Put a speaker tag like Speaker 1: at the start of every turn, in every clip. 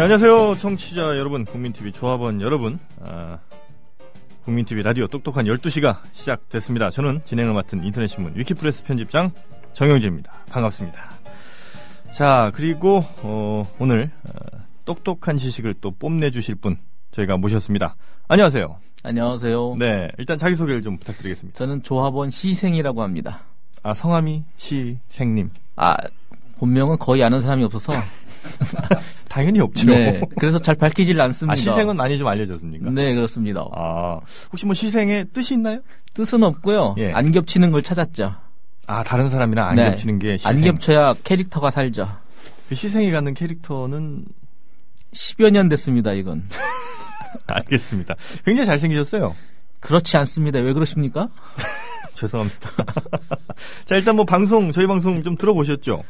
Speaker 1: 네, 안녕하세요, 청취자 여러분, 국민TV 조합원 여러분. 아, 국민TV 라디오 똑똑한 12시가 시작됐습니다. 저는 진행을 맡은 인터넷신문 위키프레스 편집장 정영진입니다. 반갑습니다. 자, 그리고 어, 오늘 어, 똑똑한 지식을 또 뽐내주실 분 저희가 모셨습니다. 안녕하세요.
Speaker 2: 안녕하세요.
Speaker 1: 네, 일단 자기소개를 좀 부탁드리겠습니다.
Speaker 2: 저는 조합원 시생이라고 합니다.
Speaker 1: 아, 성함이 시생님.
Speaker 2: 아, 본명은 거의 아는 사람이 없어서.
Speaker 1: 당연히 없죠.
Speaker 2: 네, 그래서 잘 밝히질 않습니다.
Speaker 1: 아, 시생은 많이 좀 알려졌습니까?
Speaker 2: 네, 그렇습니다.
Speaker 1: 아, 혹시 뭐 시생의 뜻이 있나요?
Speaker 2: 뜻은 없고요.
Speaker 1: 예.
Speaker 2: 안 겹치는 걸 찾았죠.
Speaker 1: 아, 다른 사람이랑 안
Speaker 2: 네.
Speaker 1: 겹치는 게 시생.
Speaker 2: 안 겹쳐야 캐릭터가 살죠.
Speaker 1: 그 시생이 갖는 캐릭터는
Speaker 2: 10여 년 됐습니다, 이건.
Speaker 1: 알겠습니다. 굉장히 잘생기셨어요.
Speaker 2: 그렇지 않습니다. 왜 그러십니까?
Speaker 1: 죄송합니다. 자, 일단 뭐 방송, 저희 방송 좀 들어보셨죠?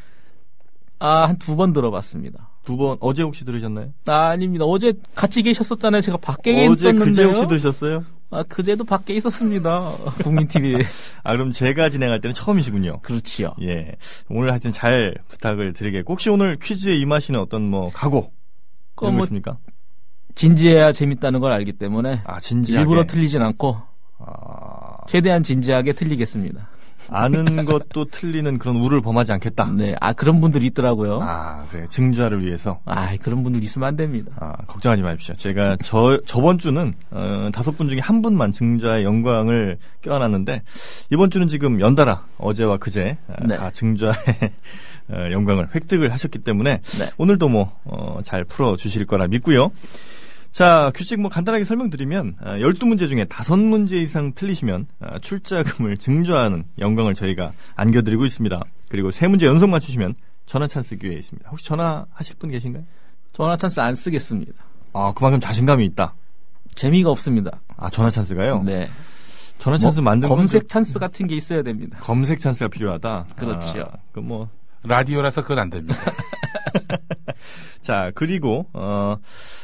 Speaker 2: 아, 한 두 번 들어봤습니다.
Speaker 1: 두 번, 어제 혹시 들으셨나요?
Speaker 2: 아, 아닙니다. 어제 같이 계셨었잖아요. 제가 밖에
Speaker 1: 어제, 그제
Speaker 2: 있었는데요.
Speaker 1: 혹시 들으셨어요?
Speaker 2: 아, 그제도 밖에 있었습니다. 국민TV.
Speaker 1: 아, 그럼 제가 진행할 때는 처음이시군요.
Speaker 2: 그렇지요.
Speaker 1: 예. 오늘 하여튼 잘 부탁을 드리겠고, 혹시 오늘 퀴즈에 임하시는 어떤 뭐, 각오, 이런
Speaker 2: 거뭐
Speaker 1: 있습니까?
Speaker 2: 진지해야 재밌다는 걸 알기 때문에
Speaker 1: 아, 진지하게.
Speaker 2: 일부러 틀리진 않고
Speaker 1: 아,
Speaker 2: 최대한 진지하게 틀리겠습니다.
Speaker 1: 아는 것도 틀리는 그런 우를 범하지 않겠다.
Speaker 2: 네, 아 그런 분들이 있더라고요.
Speaker 1: 아, 그래. 증자를 위해서.
Speaker 2: 아, 그런 분들 있으면 안 됩니다.
Speaker 1: 아, 걱정하지 마십시오. 제가 저, 저번 주는, 어, 다섯 분 중에 한 분만 증자의 영광을 껴안았는데, 이번 주는 지금 연달아, 어제와 그제, 아,
Speaker 2: 네.
Speaker 1: 다 증자의 어, 영광을 획득을 하셨기 때문에,
Speaker 2: 네.
Speaker 1: 오늘도 뭐, 어, 잘 풀어 주실 거라 믿고요. 자, 규칙 뭐 간단하게 설명드리면, 아, 12문제 중에 5문제 이상 틀리시면, 아, 출자금을 증자하는 영광을 저희가 안겨드리고 있습니다. 그리고 3문제 연속 맞추시면, 전화 찬스 기회 있습니다. 혹시 전화 하실 분 계신가요?
Speaker 2: 전화 찬스 안 쓰겠습니다.
Speaker 1: 아, 그만큼 자신감이 있다.
Speaker 2: 재미가 없습니다.
Speaker 1: 아, 전화 찬스가요?
Speaker 2: 네.
Speaker 1: 전화 찬스
Speaker 2: 뭐,
Speaker 1: 만든
Speaker 2: 검색
Speaker 1: 건
Speaker 2: 찬스 같은 게 있어야 됩니다.
Speaker 1: 그- 검색 찬스가 필요하다.
Speaker 2: 그렇지요.
Speaker 1: 아, 그 뭐,
Speaker 3: 라디오라서 그건 안 됩니다.
Speaker 1: 자, 그리고, 어,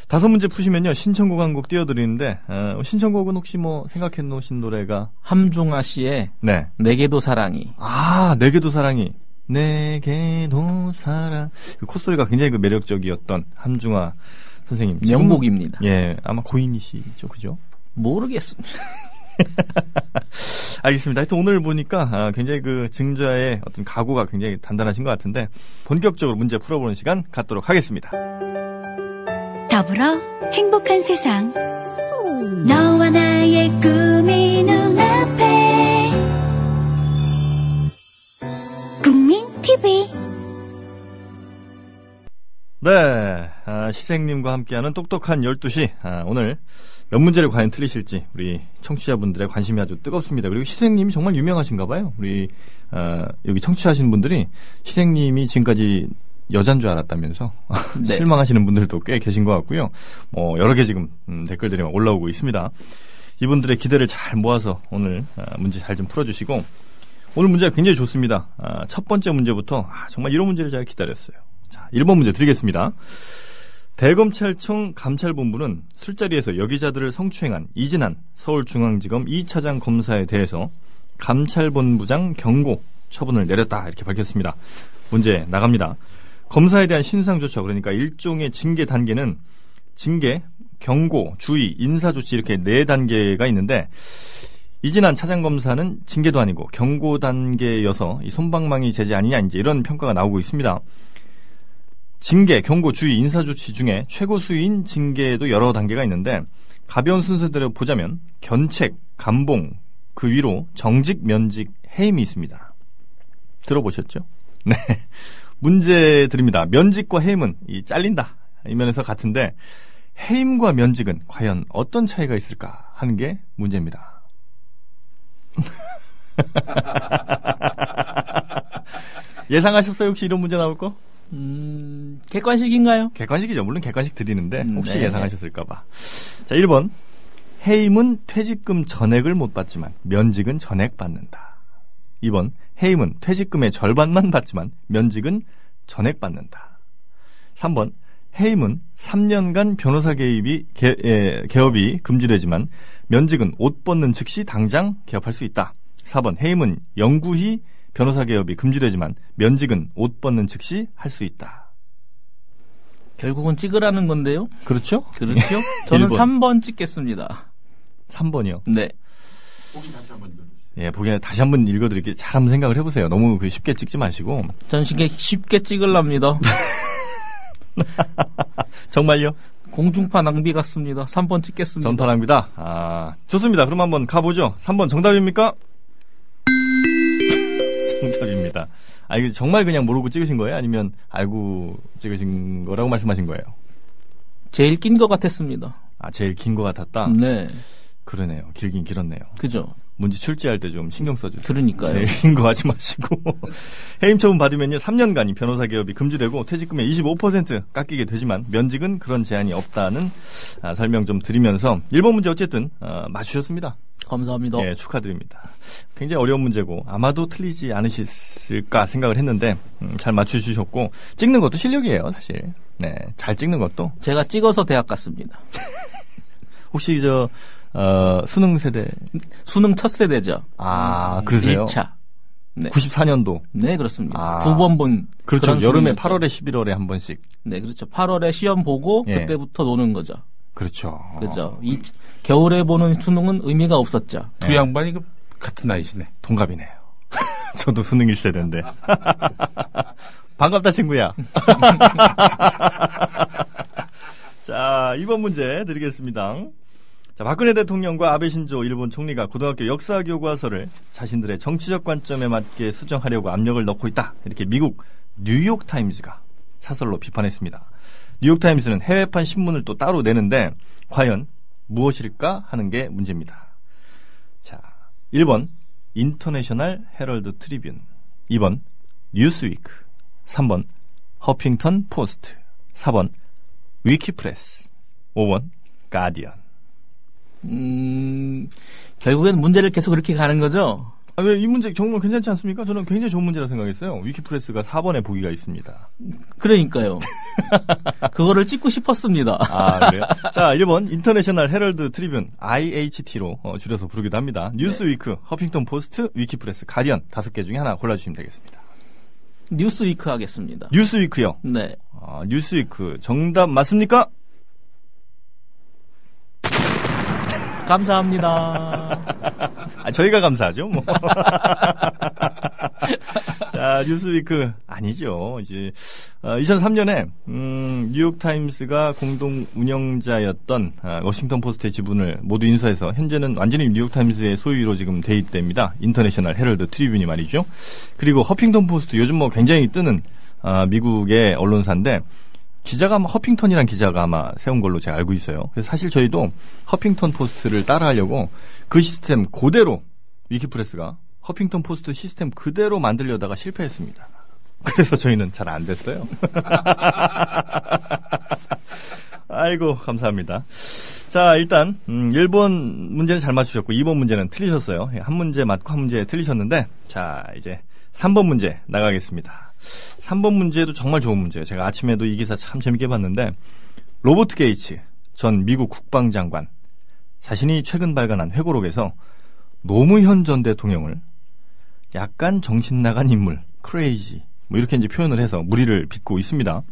Speaker 1: 다섯 문제 푸시면요, 신청곡 한 곡 띄워드리는데, 어, 신청곡은 혹시 뭐, 생각해 놓으신 노래가,
Speaker 2: 함중아 씨의
Speaker 1: 네.
Speaker 2: 내게도 사랑이.
Speaker 1: 아, 내게도 사랑이. 내게도 사랑. 그 콧소리가 굉장히 그 매력적이었던 함중아 선생님.
Speaker 2: 명곡입니다.
Speaker 1: 예, 아마 고인이시죠, 그죠?
Speaker 2: 모르겠습니다.
Speaker 1: 알겠습니다. 하여튼 오늘 보니까 아, 굉장히 그 증자의 어떤 각오가 굉장히 단단하신 것 같은데 본격적으로 문제 풀어보는 시간 갖도록 하겠습니다.
Speaker 4: 더불어 행복한 세상. 너와 나의 꿈이 눈앞에. 국민 TV.
Speaker 1: 네, 아, 시생님과 함께하는 똑똑한 12시. 아, 오늘 몇 문제를 과연 틀리실지 우리 청취자분들의 관심이 아주 뜨겁습니다. 그리고 시생님이 정말 유명하신가 봐요. 우리 아, 여기 청취하시는 분들이 시생님이 지금까지 여잔 줄 알았다면서
Speaker 2: 네.
Speaker 1: 실망하시는 분들도 꽤 계신 것 같고요. 뭐 여러 개 지금 음, 댓글들이 막 올라오고 있습니다. 이분들의 기대를 잘 모아서 오늘 아, 문제 잘 좀 풀어주시고 오늘 문제가 굉장히 좋습니다. 아, 첫 번째 문제부터 아, 정말 이런 문제를 제가 기다렸어요. 자, 1번 문제 드리겠습니다. 대검찰청 감찰본부는 술자리에서 여기자들을 성추행한 이진한 서울중앙지검 2차장 검사에 대해서 감찰본부장 경고 처분을 내렸다 이렇게 밝혔습니다. 문제 나갑니다. 검사에 대한 신상 조처 그러니까 일종의 징계 단계는 징계, 경고, 주의, 인사 조치 이렇게 네 단계가 있는데 이진한 차장 검사는 징계도 아니고 경고 단계여서 이 손방망이 제재 아니냐 이제 이런 평가가 나오고 있습니다. 징계, 경고, 주의, 인사조치 중에 최고 수위인 징계도 여러 단계가 있는데 가벼운 순서대로 보자면 견책, 감봉, 그 위로 정직, 면직, 해임이 있습니다. 들어보셨죠? 네. 문제 드립니다. 면직과 해임은 이 잘린다 이 면에서 같은데 해임과 면직은 과연 어떤 차이가 있을까 하는 게 문제입니다. 예상하셨어요? 혹시 이런 문제 나올 거?
Speaker 2: 음, 객관식인가요?
Speaker 1: 객관식이죠. 물론 객관식 드리는데
Speaker 2: 음,
Speaker 1: 혹시
Speaker 2: 네.
Speaker 1: 예상하셨을까봐. 자, 1번. 해임은 퇴직금 전액을 못 받지만 면직은 전액 받는다. 2번. 해임은 퇴직금의 절반만 받지만 면직은 전액 받는다. 3번. 해임은 3년간 변호사 개입이 개, 에, 개업이 금지되지만 면직은 옷 벗는 즉시 당장 개업할 수 있다. 4번. 해임은 영구히 변호사 개업이 금지되지만 면직은 옷 벗는 즉시 할 수 있다.
Speaker 2: 결국은 찍으라는 건데요.
Speaker 1: 그렇죠?
Speaker 2: 그렇죠? 저는
Speaker 1: 1번.
Speaker 2: 3번 찍겠습니다.
Speaker 1: 3번이요.
Speaker 2: 네.
Speaker 3: 보기 다시 한번 읽어주세요.
Speaker 1: 예, 보기에 다시 한번 읽어드릴게요. 잘 한번 생각을 해보세요. 너무 그 쉽게 찍지 마시고.
Speaker 2: 전 쉽게, 쉽게 찍으랍니다.
Speaker 1: 정말요?
Speaker 2: 공중파 낭비 같습니다. 3번 찍겠습니다.
Speaker 1: 전파랍니다. 아, 좋습니다. 그럼 한번 가보죠. 3번 정답입니까? 아, 이거 정말 그냥 모르고 찍으신 거예요? 아니면 알고 찍으신 거라고 말씀하신 거예요?
Speaker 2: 제일 낀 것 같았습니다.
Speaker 1: 아, 제일 긴거 같았다?
Speaker 2: 네.
Speaker 1: 그러네요. 길긴 길었네요.
Speaker 2: 그죠?
Speaker 1: 문제 출제할 때 좀 신경 써주세요.
Speaker 2: 그러니까요.
Speaker 1: 제일 긴 거 하지 마시고. 해임 처분 받으면요, 3년간 이 변호사 개업이 금지되고 퇴직금의 25% 깎이게 되지만 면직은 그런 제한이 없다는 아, 설명 좀 드리면서 1번 문제 어쨌든 어, 맞추셨습니다.
Speaker 2: 감사합니다.
Speaker 1: 예, 축하드립니다. 굉장히 어려운 문제고 아마도 틀리지 않으실까 생각을 했는데 음, 잘 맞추셨고 찍는 것도 실력이에요, 사실. 네, 잘 찍는 것도
Speaker 2: 제가 찍어서 대학 갔습니다.
Speaker 1: 혹시 저 어, 수능 세대
Speaker 2: 수능 첫 세대죠.
Speaker 1: 아 그러세요?
Speaker 2: 1차. 네.
Speaker 1: 94년도
Speaker 2: 네, 그렇습니다.
Speaker 1: 아.
Speaker 2: 두번 본.
Speaker 1: 그렇죠. 여름에
Speaker 2: 수능이었죠.
Speaker 1: 8월에 11월에 한 번씩
Speaker 2: 네, 그렇죠. 8월에 시험 보고
Speaker 1: 예.
Speaker 2: 그때부터 노는 거죠.
Speaker 1: 그렇죠.
Speaker 2: 그죠. 이 겨울에 보는 수능은 의미가 없었죠.
Speaker 3: 두 양반이 그 같은 나이시네.
Speaker 1: 동갑이네요. 저도 수능 1세대인데. 반갑다, 친구야. 자, 이번 문제 드리겠습니다. 자, 박근혜 대통령과 아베 신조 일본 총리가 고등학교 역사 교과서를 자신들의 정치적 관점에 맞게 수정하려고 압력을 넣고 있다. 이렇게 미국 뉴욕 타임즈가 사설로 비판했습니다. 뉴욕 타임스는 해외판 신문을 또 따로 내는데 과연 무엇일까 하는 게 문제입니다. 자, 1번 인터내셔널 헤럴드 트리뷴. 2번 뉴스위크. 3번 허핑턴 포스트. 4번 위키프레스. 5번 가디언.
Speaker 2: 음, 결국엔 문제를 계속 그렇게 가는 거죠.
Speaker 1: 아, 왜 이 문제 정말 괜찮지 않습니까? 저는 굉장히 좋은 문제라 생각했어요. 위키프레스가 4번에 보기가 있습니다.
Speaker 2: 그러니까요. 그거를 찍고 싶었습니다.
Speaker 1: 아, 그래요? 자, 1번 인터내셔널 헤럴드 트리뷴 IHT로 어, 줄여서 부르기도 합니다. 뉴스위크, 허핑턴 포스트, 위키프레스, 가디언 다섯 개 중에 하나 골라주시면 되겠습니다.
Speaker 2: 뉴스위크 하겠습니다.
Speaker 1: 뉴스위크요.
Speaker 2: 네.
Speaker 1: 아, 뉴스위크 정답 맞습니까?
Speaker 2: 감사합니다.
Speaker 1: 아, 저희가 감사하죠, 뭐. 자, 뉴스위크 아니죠. 이제 어, 2003년에 음, 뉴욕타임스가 공동 운영자였던 아, 워싱턴 포스트의 지분을 모두 인수해서 현재는 완전히 뉴욕타임스의 소유로 지금 돼 있답니다. 인터내셔널 헤럴드 트리뷴이 말이죠. 그리고 허핑턴 포스트 요즘 뭐 굉장히 뜨는 아, 미국의 언론사인데 기자가 아마 허핑턴이란 기자가 아마 세운 걸로 제가 알고 있어요. 그래서 사실 저희도 허핑턴 포스트를 따라하려고 그 시스템 그대로 위키프레스가 허핑턴 포스트 시스템 그대로 만들려다가 실패했습니다. 그래서 저희는 잘 안 됐어요. 아이고 감사합니다. 자 일단 음, 1번 문제는 잘 맞추셨고 2번 문제는 틀리셨어요. 예, 한 문제 맞고 한 문제 틀리셨는데 자 이제 3번 문제 나가겠습니다. 3번 문제도 정말 좋은 문제예요. 제가 아침에도 이 기사 참 재밌게 봤는데 로버트 게이츠 전 미국 국방장관 자신이 최근 발간한 회고록에서 노무현 전 대통령을 약간 정신 나간 인물, crazy 뭐 이렇게 이제 표현을 해서 물의를 빚고 있습니다.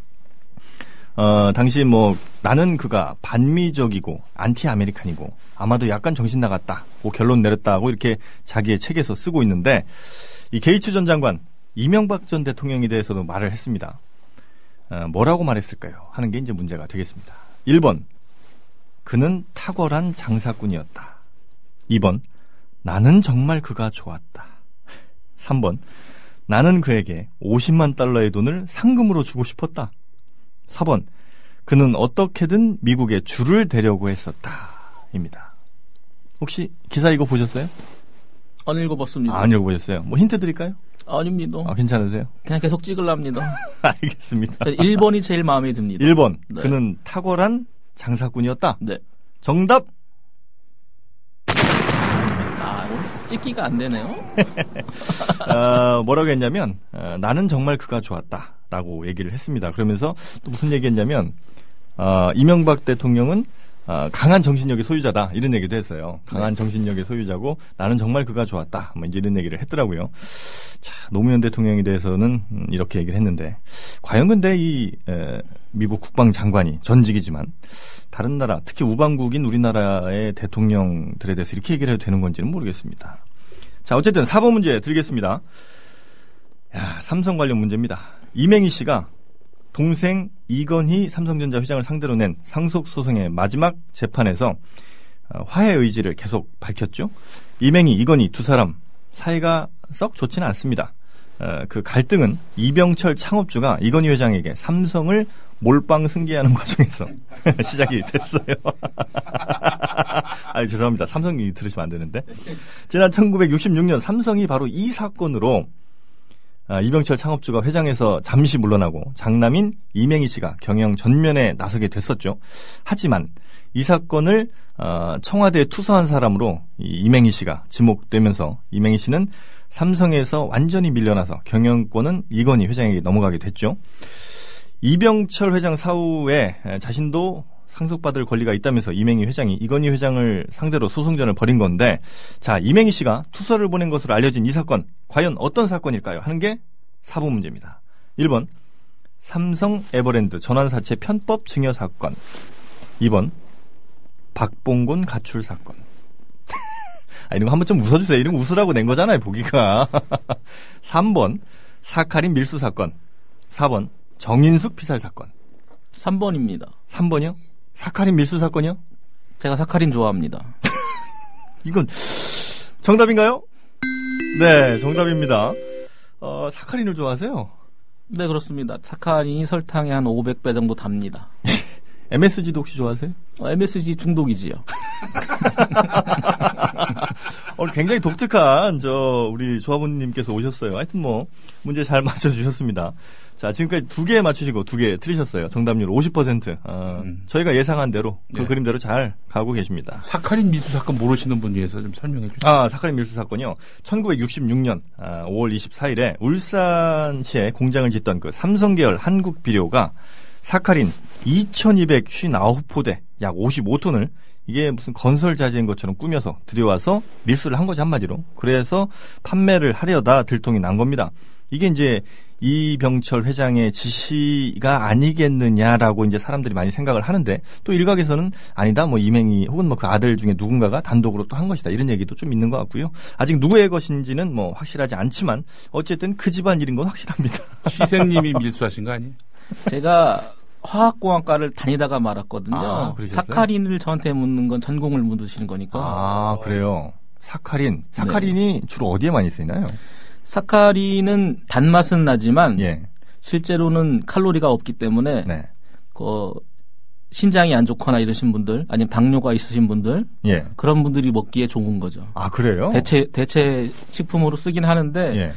Speaker 1: 어, 당시 뭐 나는 그가 반미적이고 anti American이고 아마도 약간 정신 나갔다고 결론 내렸다고 이렇게 자기의 책에서 쓰고 있는데 이 게이츠 전 장관 이명박 전 대통령에 대해서도 말을 했습니다. 어, 뭐라고 말했을까요? 하는 게 이제 문제가 되겠습니다. 1번 그는 탁월한 장사꾼이었다. 2번 나는 정말 그가 좋았다. 3번 나는 그에게 50만 달러의 돈을 상금으로 주고 싶었다. 4번 그는 어떻게든 미국에 줄을 대려고 했었다. 입니다. 혹시 기사 이거 보셨어요?
Speaker 2: 안 읽어봤습니다.
Speaker 1: 안 읽어보셨어요? 뭐 힌트 드릴까요?
Speaker 2: 아닙니다.
Speaker 1: 아, 괜찮으세요?
Speaker 2: 그냥 계속 찍으랍니다.
Speaker 1: 알겠습니다.
Speaker 2: 1번이 제일 마음에 듭니다.
Speaker 1: 1번
Speaker 2: 네.
Speaker 1: 그는 탁월한 장사꾼이었다.
Speaker 2: 네.
Speaker 1: 정답
Speaker 2: 아, 찍기가 안 되네요.
Speaker 1: 어, 뭐라고 했냐면 어, 나는 정말 그가 좋았다 라고 얘기를 했습니다. 그러면서 또 무슨 얘기 했냐면 어, 이명박 대통령은 어, 강한 정신력의 소유자다 이런 얘기도 했어요. 강한 정신력의 소유자고 나는 정말 그가 좋았다. 뭐 이제 이런 얘기를 했더라고요. 자 노무현 대통령에 대해서는 음, 이렇게 얘기를 했는데 과연 근데 이 에, 미국 국방장관이 전직이지만 다른 나라, 특히 우방국인 우리나라의 대통령들에 대해서 이렇게 얘기를 해도 되는 건지는 모르겠습니다. 자, 어쨌든 4번 문제 드리겠습니다. 야, 삼성 관련 문제입니다. 이맹희 씨가 동생 이건희 삼성전자 회장을 상대로 낸 상속 소송의 마지막 재판에서 어, 화해 의지를 계속 밝혔죠. 이맹희, 이건희 두 사람 사이가 썩 좋지는 않습니다. 어, 그 갈등은 이병철 창업주가 이건희 회장에게 삼성을 몰빵 승계하는 과정에서 시작이 됐어요. 아 죄송합니다. 삼성이 들으시면 안 되는데. 지난 1966년 삼성이 바로 이 사건으로 아, 이병철 창업주가 회장에서 잠시 물러나고 장남인 이맹희 씨가 경영 전면에 나서게 됐었죠. 하지만 이 사건을 어, 청와대에 투서한 사람으로 이 이맹희 씨가 지목되면서 이맹희 씨는 삼성에서 완전히 밀려나서 경영권은 이건희 회장에게 넘어가게 됐죠. 이병철 회장 사후에 자신도 상속받을 권리가 있다면서 이맹희 회장이 이건희 회장을 상대로 소송전을 벌인 건데 자 이맹희 씨가 투서를 보낸 것으로 알려진 이 사건 과연 어떤 사건일까요? 하는 게 사부 문제입니다. 1번 삼성 에버랜드 전환사채 편법 증여 사건 2번 박봉곤 가출 사건 아, 이런 거 한번 좀 웃어주세요. 이런 거 웃으라고 낸 거잖아요, 보기가. 3번, 사카린 밀수 사건. 4번, 정인숙 피살 사건.
Speaker 2: 3번입니다.
Speaker 1: 3번이요? 사카린 밀수 사건이요?
Speaker 2: 제가 사카린 좋아합니다.
Speaker 1: 이건 정답인가요? 네, 정답입니다. 어, 사카린을 좋아하세요?
Speaker 2: 네, 그렇습니다. 사카린이 설탕에 한 500배 정도 답니다.
Speaker 1: MSG도 혹시 좋아하세요?
Speaker 2: 어, MSG 중독이지요.
Speaker 1: 오늘 굉장히 독특한 저 우리 조합원님께서 오셨어요. 하여튼 뭐 문제 잘 맞춰주셨습니다. 자 지금까지 두 개 맞추시고 두 개 틀리셨어요. 정답률 50%. 어,
Speaker 3: 음.
Speaker 1: 저희가 예상한 대로 그
Speaker 3: 네.
Speaker 1: 그림대로 잘 가고 계십니다.
Speaker 3: 사카린 미수 사건 모르시는 분 위해서 좀 설명해 주세요.
Speaker 1: 아, 사카린 밀수 사건이요. 1966년 5월 24일에 울산시에 공장을 짓던 그 삼성계열 한국비료가 사카린 2259포대 약 55톤을 이게 무슨 건설 자재인 것처럼 꾸며서 들여와서 밀수를 한 거지 한마디로. 그래서 판매를 하려다 들통이 난 겁니다. 이게 이제 이병철 회장의 지시가 아니겠느냐라고 이제 사람들이 많이 생각을 하는데 또 일각에서는 아니다 뭐 이맹희 혹은 뭐 그 아들 중에 누군가가 단독으로 또 한 것이다 이런 얘기도 좀 있는 것 같고요. 아직 누구의 것인지는 뭐 확실하지 않지만 어쨌든 그 집안 일인 건 확실합니다.
Speaker 3: 시생님이 밀수하신 거 아니에요?
Speaker 2: 제가 화학공학과를 다니다가 말았거든요.
Speaker 1: 아?
Speaker 2: 사카린을 저한테 묻는 건 전공을 묻으시는 거니까.
Speaker 1: 아 그래요. 사카린 사카린이 주로 어디에 많이 쓰이나요?
Speaker 2: 사카린은 단맛은 나지만
Speaker 1: 예.
Speaker 2: 실제로는 칼로리가 없기 때문에
Speaker 1: 네.
Speaker 2: 그 신장이 안 좋거나 이러신 분들 아니면 당뇨가 있으신 분들
Speaker 1: 예.
Speaker 2: 그런 분들이 먹기에 좋은 거죠.
Speaker 1: 아 그래요?
Speaker 2: 대체 대체 식품으로 쓰긴 하는데
Speaker 1: 예.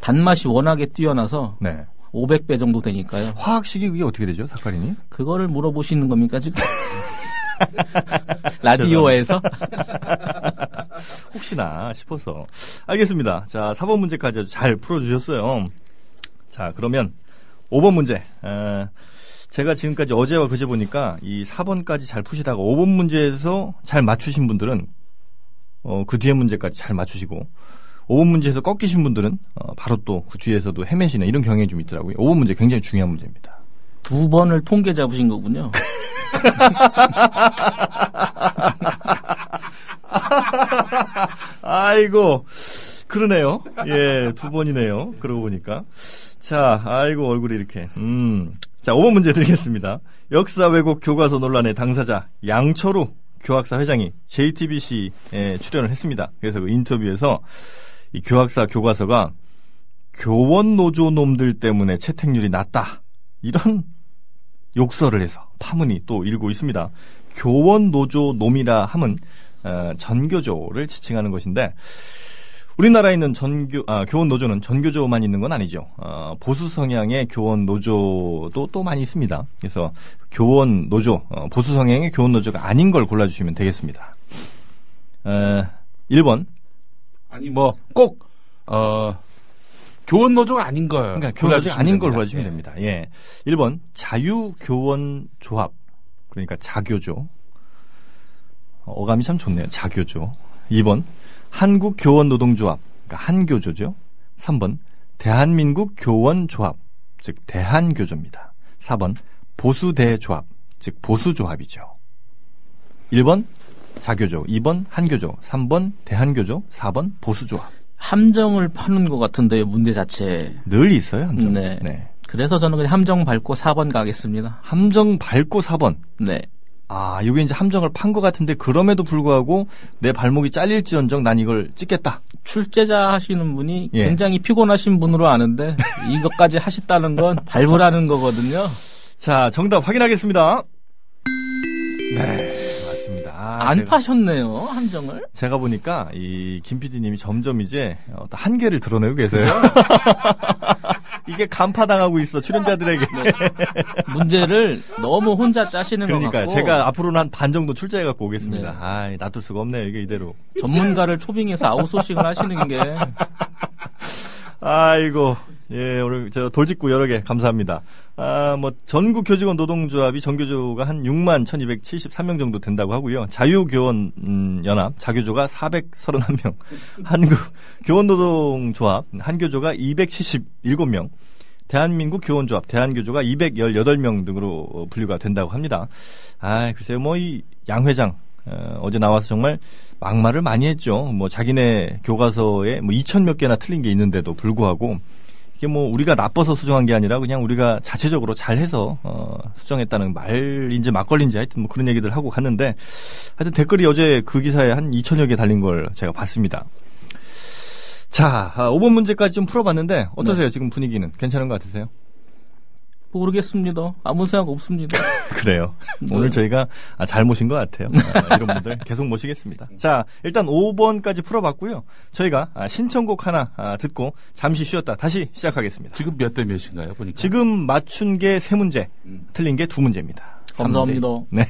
Speaker 2: 단맛이 워낙에 뛰어나서
Speaker 1: 네.
Speaker 2: 500배 정도 되니까요.
Speaker 1: 화학식이 그게 어떻게 되죠, 사카린이?
Speaker 2: 그거를 물어보시는 겁니까 지금? 라디오에서
Speaker 1: 혹시나 싶어서. 알겠습니다. 자, 4번 문제까지 아주 잘 풀어주셨어요. 자, 그러면 5번 문제. 에, 제가 지금까지 어제와 그제 보니까 이 4번까지 잘 푸시다가 5번 문제에서 잘 맞추신 분들은 어, 그 뒤에 문제까지 잘 맞추시고 5번 문제에서 꺾이신 분들은 어, 바로 또 그 뒤에서도 헤매시는 이런 경향이 좀 있더라고요. 5번 문제 굉장히 중요한 문제입니다.
Speaker 2: 두 번을 통계 잡으신 거군요.
Speaker 1: 아이고, 그러네요. 예, 두 번이네요. 그러고 보니까. 자, 아이고, 얼굴이 이렇게. 음. 자, 5번 문제 드리겠습니다. 역사 왜곡 교과서 논란의 당사자, 양철우 교학사 회장이 JTBC에 출연을 했습니다. 그래서 그 인터뷰에서 이 교학사 교과서가 교원 노조 놈들 때문에 채택률이 낮다. 이런 욕설을 해서 파문이 또 일고 있습니다. 교원 노조 놈이라 함은 어, 전교조를 지칭하는 것인데 우리나라에 있는 전교 아, 교원 노조는 전교조만 있는 건 아니죠. 어, 보수 성향의 교원 노조도 또 많이 있습니다. 그래서 교원 노조 어, 보수 성향의 교원 노조가 아닌 걸 골라주시면 되겠습니다. 어, 1번
Speaker 3: 아니 뭐꼭 어, 교원 노조가 아닌 걸
Speaker 1: 그러니까 교원 노조가 아닌 걸
Speaker 3: 골라주시면
Speaker 1: 골라주시면 됩니다. 예. 1번 자유 교원 조합 그러니까 자교조 어, 어감이 참 좋네요. 자교조. 2번 한국 교원 노동조합 그러니까 한교조죠. 3번 대한민국 교원 조합 즉 대한교조입니다. 4번 보수대 조합, 즉 보수조합이죠. 1번 자교조, 2번 한교조, 3번 대한교조, 4번 보수조합.
Speaker 2: 함정을 파는 것 같은데요, 문제 자체.
Speaker 1: 늘 있어요, 함정.
Speaker 2: 네. 그래서 저는 그냥 함정 밟고 4번 가겠습니다.
Speaker 1: 함정 밟고 4번.
Speaker 2: 네.
Speaker 1: 아, 이게 이제 함정을 판 것 같은데 그럼에도 불구하고 내 발목이 잘릴지언정 난 이걸 찍겠다.
Speaker 2: 출제자 하시는 분이
Speaker 1: 예.
Speaker 2: 굉장히 피곤하신 분으로 아는데 이것까지 하셨다는 건 밟으라는 거거든요.
Speaker 1: 자, 정답 확인하겠습니다. 네,
Speaker 2: 안
Speaker 1: 제가,
Speaker 2: 파셨네요, 함정을.
Speaker 1: 제가 보니까 이 김 PD님이 점점 이제 한계를 드러내고 계세요. 이게 간파당하고 있어 출연자들에게.
Speaker 2: 문제를 너무 혼자 짜시는 것
Speaker 1: 그러니까
Speaker 2: 같고
Speaker 1: 제가 앞으로는 한 반 정도 출제해 갖고 오겠습니다.
Speaker 2: 네.
Speaker 1: 아, 놔둘 수가 없네요. 이게 이대로.
Speaker 2: 전문가를 초빙해서 아웃소싱을 하시는 게
Speaker 1: 아이고, 예, 오늘 저 돌직구 여러 개 감사합니다. 아, 뭐 전국 교직원 노동조합이 정교조가 한 6만 1,273명 정도 된다고 하고요. 자유교원 음, 연합 자교조가 431명, 한국 교원 노동조합 한교조가 277명, 대한민국 교원조합 대한교조가 218명 등으로 어, 분류가 된다고 합니다. 아, 글쎄요, 뭐 이 양 회장 어, 어제 나와서 정말 막말을 많이 했죠. 뭐 자기네 교과서에 뭐 2천 몇 개나 틀린 게 있는데도 불구하고 이게 뭐 우리가 나빠서 수정한 게 아니라 그냥 우리가 자체적으로 잘해서 어, 수정했다는 말인지 막걸리인지 하여튼 뭐 그런 얘기들 하고 갔는데 하여튼 댓글이 어제 그 기사에 한 2천여 개 달린 걸 제가 봤습니다. 자, 아, 5번 문제까지 좀 풀어봤는데 어떠세요? 지금 분위기는 괜찮은 것 같으세요?
Speaker 2: 모르겠습니다. 아무 생각 없습니다.
Speaker 1: 그래요. 오늘 저희가 아, 잘 모신 것 같아요. 아, 이런 분들 계속 모시겠습니다. 자, 일단 5번까지 풀어봤고요. 저희가 아, 신청곡 하나 아, 듣고 잠시 쉬었다 다시 시작하겠습니다.
Speaker 3: 지금 몇 대 몇인가요, 보니까?
Speaker 1: 지금 맞춘 게 세 문제, 틀린 게 두 문제입니다.
Speaker 2: 감사합니다.
Speaker 1: 네.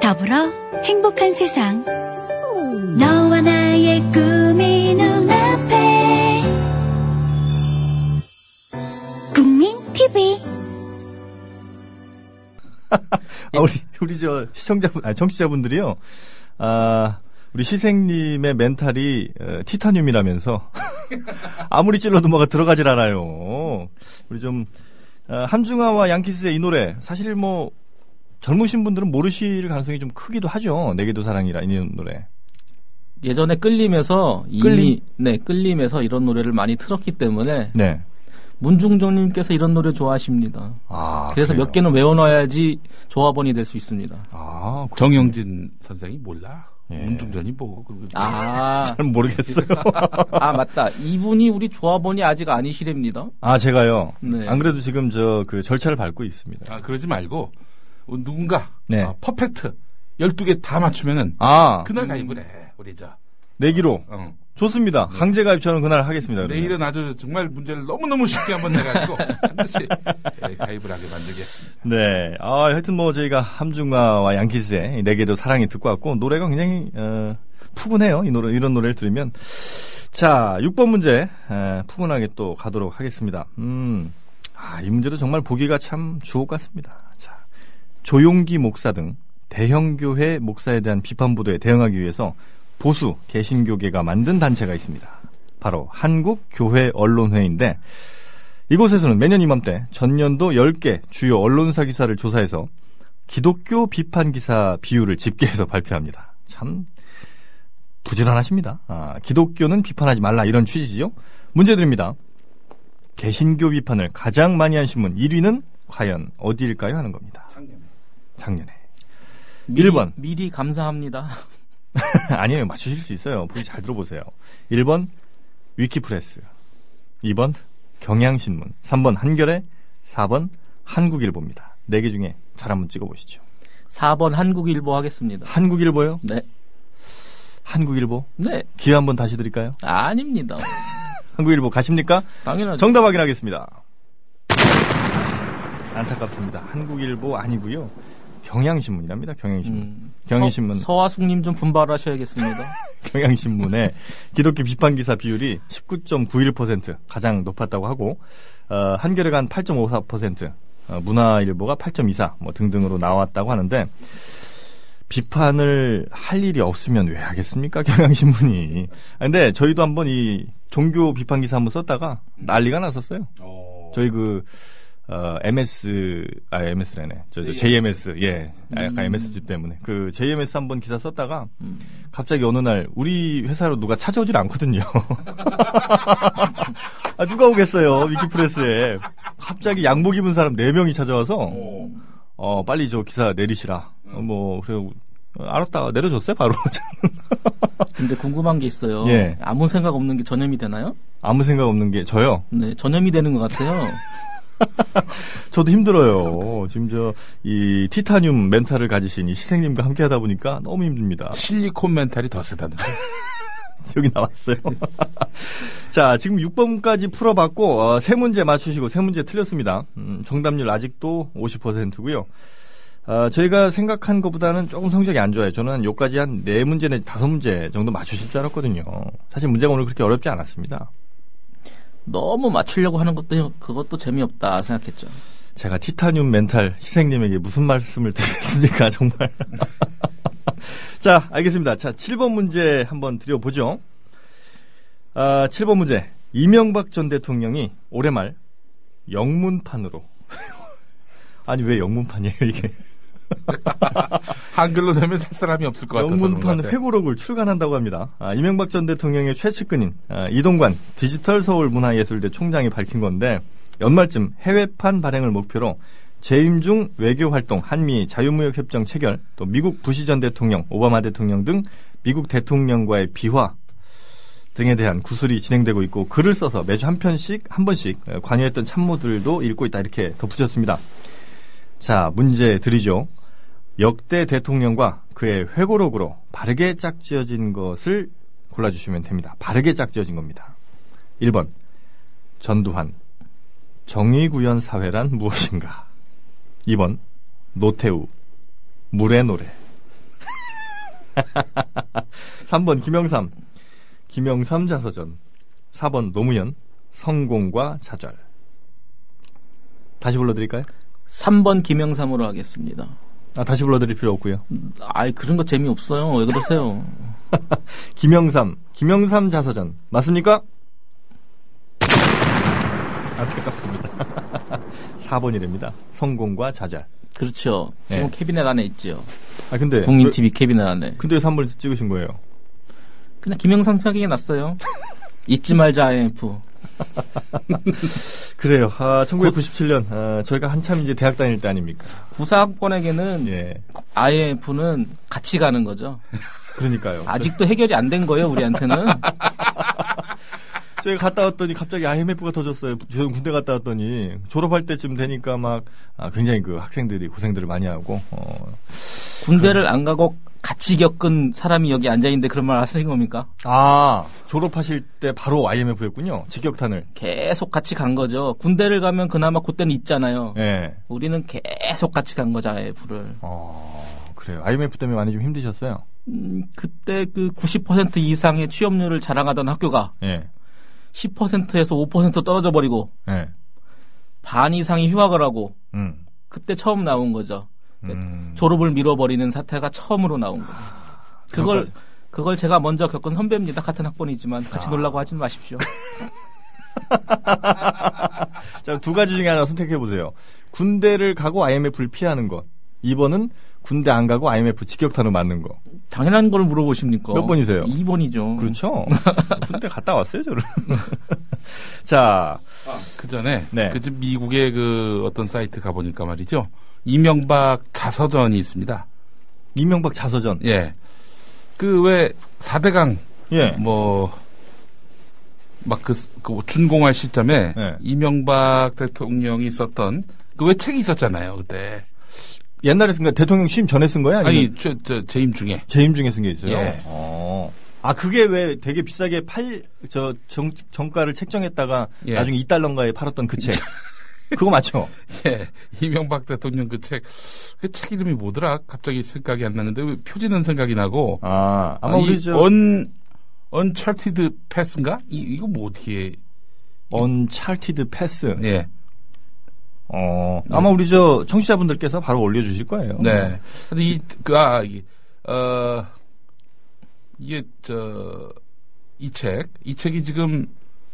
Speaker 4: 더불어 행복한 세상. 너와 나의 꿈 TV.
Speaker 1: 아, 우리 우리 저 시청자분, 아 청취자분들이요. 아, 우리 시생님의 멘탈이 어, 티타늄이라면서 아무리 찔러도 뭐가 들어가질 않아요. 우리 좀 어, 함중아와 양키스의 이 노래 사실 뭐 젊으신 분들은 모르실 가능성이 좀 크기도 하죠. 내게도 사랑이라 이 노래.
Speaker 2: 예전에 끌림에서 이미
Speaker 1: 끌림?
Speaker 2: 네 끌림에서 이런 노래를 많이 틀었기 때문에
Speaker 1: 네.
Speaker 2: 문중정님께서 이런 노래 좋아하십니다.
Speaker 1: 아,
Speaker 2: 그래서
Speaker 1: 그래요?
Speaker 2: 몇 개는 외워놔야지 조합원이 될 수 있습니다.
Speaker 1: 아, 그-
Speaker 3: 정영진 선생이 몰라.
Speaker 1: 예.
Speaker 3: 문중전이 뭐고. 그-
Speaker 2: 아,
Speaker 1: 잘 모르겠어요.
Speaker 2: 아 맞다. 이분이 우리 조합원이 아직 아니시랍니다.
Speaker 1: 아, 제가요.
Speaker 2: 네.
Speaker 1: 안 그래도 지금 저 그 절차를 밟고 있습니다.
Speaker 3: 아, 그러지 말고, 어, 누군가,
Speaker 1: 네.
Speaker 3: 아, 퍼펙트, 12개 다 맞추면은,
Speaker 1: 아,
Speaker 3: 그날 가입을 해, 우리 저.
Speaker 1: 내기로
Speaker 3: 어.
Speaker 1: 좋습니다. 강제 가입 저는 그날 하겠습니다. 그러면.
Speaker 3: 내일은 아주 정말 문제를 너무너무 쉽게 한번 내가지고, 반드시 예, 가입을 하게 만들겠습니다.
Speaker 1: 네. 아, 하여튼 뭐 저희가 함중아와 양키스의 내게도 사랑이 듣고 왔고 노래가 굉장히 어, 푸근해요. 이 노래 이런 노래를 들으면 자, 6번 문제 에, 푸근하게 또 가도록 하겠습니다. 음. 아, 이 문제도 정말 보기가 참 주옥 같습니다. 자. 조용기 목사 등 대형 교회 목사에 대한 비판 보도에 대응하기 위해서 보수 개신교계가 만든 단체가 있습니다. 바로 한국교회언론회인데 이곳에서는 매년 이맘때 전년도 10개 주요 언론사 기사를 조사해서 기독교 비판 기사 비율을 집계해서 발표합니다. 참 부지런하십니다. 아, 기독교는 비판하지 말라 이런 취지죠. 문제 드립니다. 개신교 비판을 가장 많이 한 신문 1위는 과연 어디일까요? 하는 겁니다.
Speaker 3: 작년에.
Speaker 1: 작년에.
Speaker 2: 미리,
Speaker 1: 1번.
Speaker 2: 미리 감사합니다.
Speaker 1: 아니에요. 맞추실 수 있어요. 보기 잘 들어보세요. 1번 위키프레스 2번 경향신문 3번 한겨레 4번 한국일보입니다. 4개 중에 잘 한번 찍어보시죠.
Speaker 2: 4번 한국일보 하겠습니다.
Speaker 1: 한국일보요?
Speaker 2: 네.
Speaker 1: 한국일보?
Speaker 2: 네.
Speaker 1: 기회 한번 다시 드릴까요?
Speaker 2: 아닙니다.
Speaker 1: 한국일보 가십니까?
Speaker 2: 당연하죠.
Speaker 1: 정답 확인하겠습니다. 안타깝습니다. 한국일보 아니고요. 경향신문이랍니다. 경향신문.
Speaker 2: 음,
Speaker 1: 경향신문.
Speaker 2: 서, 서화숙님 좀 분발하셔야겠습니다.
Speaker 1: 경향신문의 기독교 비판 기사 비율이 19.91% 가장 높았다고 하고 어, 한겨레가 한 8.54%, 어, 문화일보가 8.24, 뭐 등등으로 나왔다고 하는데 비판을 할 일이 없으면 왜 하겠습니까 경향신문이? 아, 근데 저희도 한번 이 종교 비판 기사 한번 썼다가 난리가 났었어요.
Speaker 3: 어.
Speaker 1: 저희 그 어, MS, 아, MS래네. 저, 저, JMS, 예. 아, 약간 MSG 때문에. 그, JMS 한번 기사 썼다가, 갑자기 어느 날, 우리 회사로 누가 찾아오질 않거든요. 아, 누가 오겠어요, 위키프레스에. 갑자기 양복 입은 사람 4명이 찾아와서, 어, 빨리 저 기사 내리시라. 어, 뭐, 그래, 어, 알았다. 내려줬어요, 바로.
Speaker 2: 근데 궁금한 게 있어요.
Speaker 1: 예.
Speaker 2: 아무 생각 없는 게 전염이 되나요?
Speaker 1: 아무 생각 없는 게, 저요.
Speaker 2: 네, 전염이 되는 것 같아요.
Speaker 1: 저도 힘들어요. 지금 저, 이, 티타늄 멘탈을 가지신 이 시생님과 함께 하다 보니까 너무 힘듭니다.
Speaker 3: 실리콘 멘탈이 더 세다던데.
Speaker 1: 여기 나왔어요. 자, 지금 6번까지 풀어봤고, 어, 세 문제 맞추시고 세 문제 틀렸습니다. 음, 정답률 아직도 50%고요. 어, 저희가 생각한 것보다는 조금 성적이 안 좋아요. 저는 요까지 한 네 문제 내지 다섯 문제 정도 맞추실 줄 알았거든요. 사실 문제가 오늘 그렇게 어렵지 않았습니다.
Speaker 2: 너무 맞추려고 하는 것도 그것도 재미없다 생각했죠.
Speaker 1: 제가 티타늄 멘탈 희생님에게 무슨 말씀을 드리겠습니까, 정말. 자, 알겠습니다. 자, 7번 문제 한번 드려보죠. 아, 7번 문제. 이명박 전 대통령이 올해 말 영문판으로. 아니, 왜 영문판이에요, 이게?
Speaker 3: 한글로 내면 살 사람이 없을 것 같아서.
Speaker 1: 영문판. 회고록을 출간한다고 합니다. 아, 이명박 전 대통령의 최측근인 아, 이동관 디지털 서울 문화예술대 총장이 밝힌 건데 연말쯤 해외판 발행을 목표로 재임 중 외교 활동, 한미 자유무역 협정 체결, 또 미국 부시 전 대통령, 오바마 대통령 등 미국 대통령과의 비화 등에 대한 구술이 진행되고 있고 글을 써서 매주 한 편씩 한 번씩 어, 관여했던 참모들도 읽고 있다 이렇게 덧붙였습니다. 자 문제 드리죠. 역대 대통령과 그의 회고록으로 바르게 짝지어진 것을 골라주시면 됩니다. 바르게 짝지어진 겁니다. 1번 전두환 정의구현 사회란 무엇인가 2번 노태우 물의 노래 3번 김영삼 김영삼 자서전 4번 노무현 성공과 좌절 다시 불러드릴까요?
Speaker 2: 3번 김영삼으로 하겠습니다.
Speaker 1: 아, 다시 불러드릴 필요 없고요.
Speaker 2: 아이 그런 거 재미없어요. 왜 그러세요?
Speaker 1: 김영삼, 김영삼 자서전 맞습니까? 안타깝습니다. 4번이랍니다. 성공과 좌절.
Speaker 2: 그렇죠. 지금
Speaker 1: 네.
Speaker 2: 캐비넷 안에 있죠.
Speaker 1: 아 근데
Speaker 2: 국민
Speaker 1: 왜-
Speaker 2: TV 캐비넷 안에.
Speaker 1: 근데 왜 3번을 찍으신 거예요?
Speaker 2: 그냥 김영삼 생각이 났어요. 잊지 말자 IMF.
Speaker 1: 그래요. 아, 1997년 아, 저희가 한참 이제 대학 다닐 때 아닙니까?
Speaker 2: 구사학번에게는
Speaker 1: 예.
Speaker 2: IMF는 같이 가는 거죠.
Speaker 1: 그러니까요.
Speaker 2: 아직도 해결이 안 된 거예요, 우리한테는.
Speaker 1: 저희가 갔다 왔더니 갑자기 IMF가 터졌어요. 저 군대 갔다 왔더니 졸업할 때쯤 되니까 막 아, 굉장히 그 학생들이 고생들을 많이 하고 어,
Speaker 2: 군대를 안 가고 같이 겪은 사람이 여기 앉아 있는데 그런 말 하시는 겁니까?
Speaker 1: 아 졸업하실 때 바로 IMF였군요. 직격탄을.
Speaker 2: 계속 같이 간 거죠. 군대를 가면 그나마 그때는 있잖아요.
Speaker 1: 예.
Speaker 2: 우리는 계속 같이 간 거죠, IMF를.
Speaker 1: 어 그래요. IMF 때문에 많이 좀 힘드셨어요.
Speaker 2: 음, 그때 그 90% 이상의 취업률을 자랑하던 학교가
Speaker 1: 예.
Speaker 2: 10%에서 5% 떨어져 버리고
Speaker 1: 예.
Speaker 2: 반 이상이 휴학을 하고
Speaker 1: 음.
Speaker 2: 그때 처음 나온 거죠.
Speaker 1: 음.
Speaker 2: 졸업을 미뤄버리는 사태가 처음으로 나온 거예요. 그걸
Speaker 1: 그것까지.
Speaker 2: 그걸 제가 먼저 겪은 선배입니다. 같은 학번이지만 같이 놀라고 하지 마십시오.
Speaker 1: 자, 두 가지 중에 하나 선택해 보세요. 군대를 가고 IMF를 피하는 것. 2번은 군대 안 가고 IMF 직격탄을 맞는 거.
Speaker 2: 당연한 걸 물어보십니까?
Speaker 1: 몇 번이세요?
Speaker 2: 2번이죠.
Speaker 1: 그렇죠? 군대 갔다 왔어요, 저를. 자,
Speaker 3: 그 전에
Speaker 1: 네.
Speaker 3: 그 지금 미국의 그 어떤 사이트 가보니까 말이죠. 이명박 자서전이 있습니다.
Speaker 1: 이명박 자서전.
Speaker 3: 예. 그 왜 4대강
Speaker 1: 예.
Speaker 3: 뭐, 막 그, 그 준공할 시점에
Speaker 1: 네.
Speaker 3: 이명박 대통령이 썼던 그 왜 책이 있었잖아요, 그때.
Speaker 1: 옛날에 쓴 거, 대통령 취임 전에 쓴 거야? 아니,
Speaker 3: 저, 저, 재임 중에.
Speaker 1: 재임 중에 쓴 게 있어요?
Speaker 3: 예.
Speaker 1: 어. 아, 그게 왜 되게 비싸게 팔, 저, 정, 정가를 책정했다가
Speaker 3: 예.
Speaker 1: 나중에 2달러인가에 팔았던 그 책. 그거 맞죠?
Speaker 3: 예. 이명박 대통령 그 책, 그 책 이름이 뭐더라? 갑자기 생각이 안 나는데, 왜 표지는 생각이 나고.
Speaker 1: 아, 아마
Speaker 3: 이
Speaker 1: 우리 저,
Speaker 3: 언, Uncharted Path인가? 이, 이거 뭐 어떻게,
Speaker 1: Uncharted Path.
Speaker 3: 예.
Speaker 1: 어, 아마 우리 저 청취자분들께서 바로 올려주실 거예요.
Speaker 3: 네. 근데 이, 그, 아, 이, 어, 이게, 저, 이 책, 이 책이 지금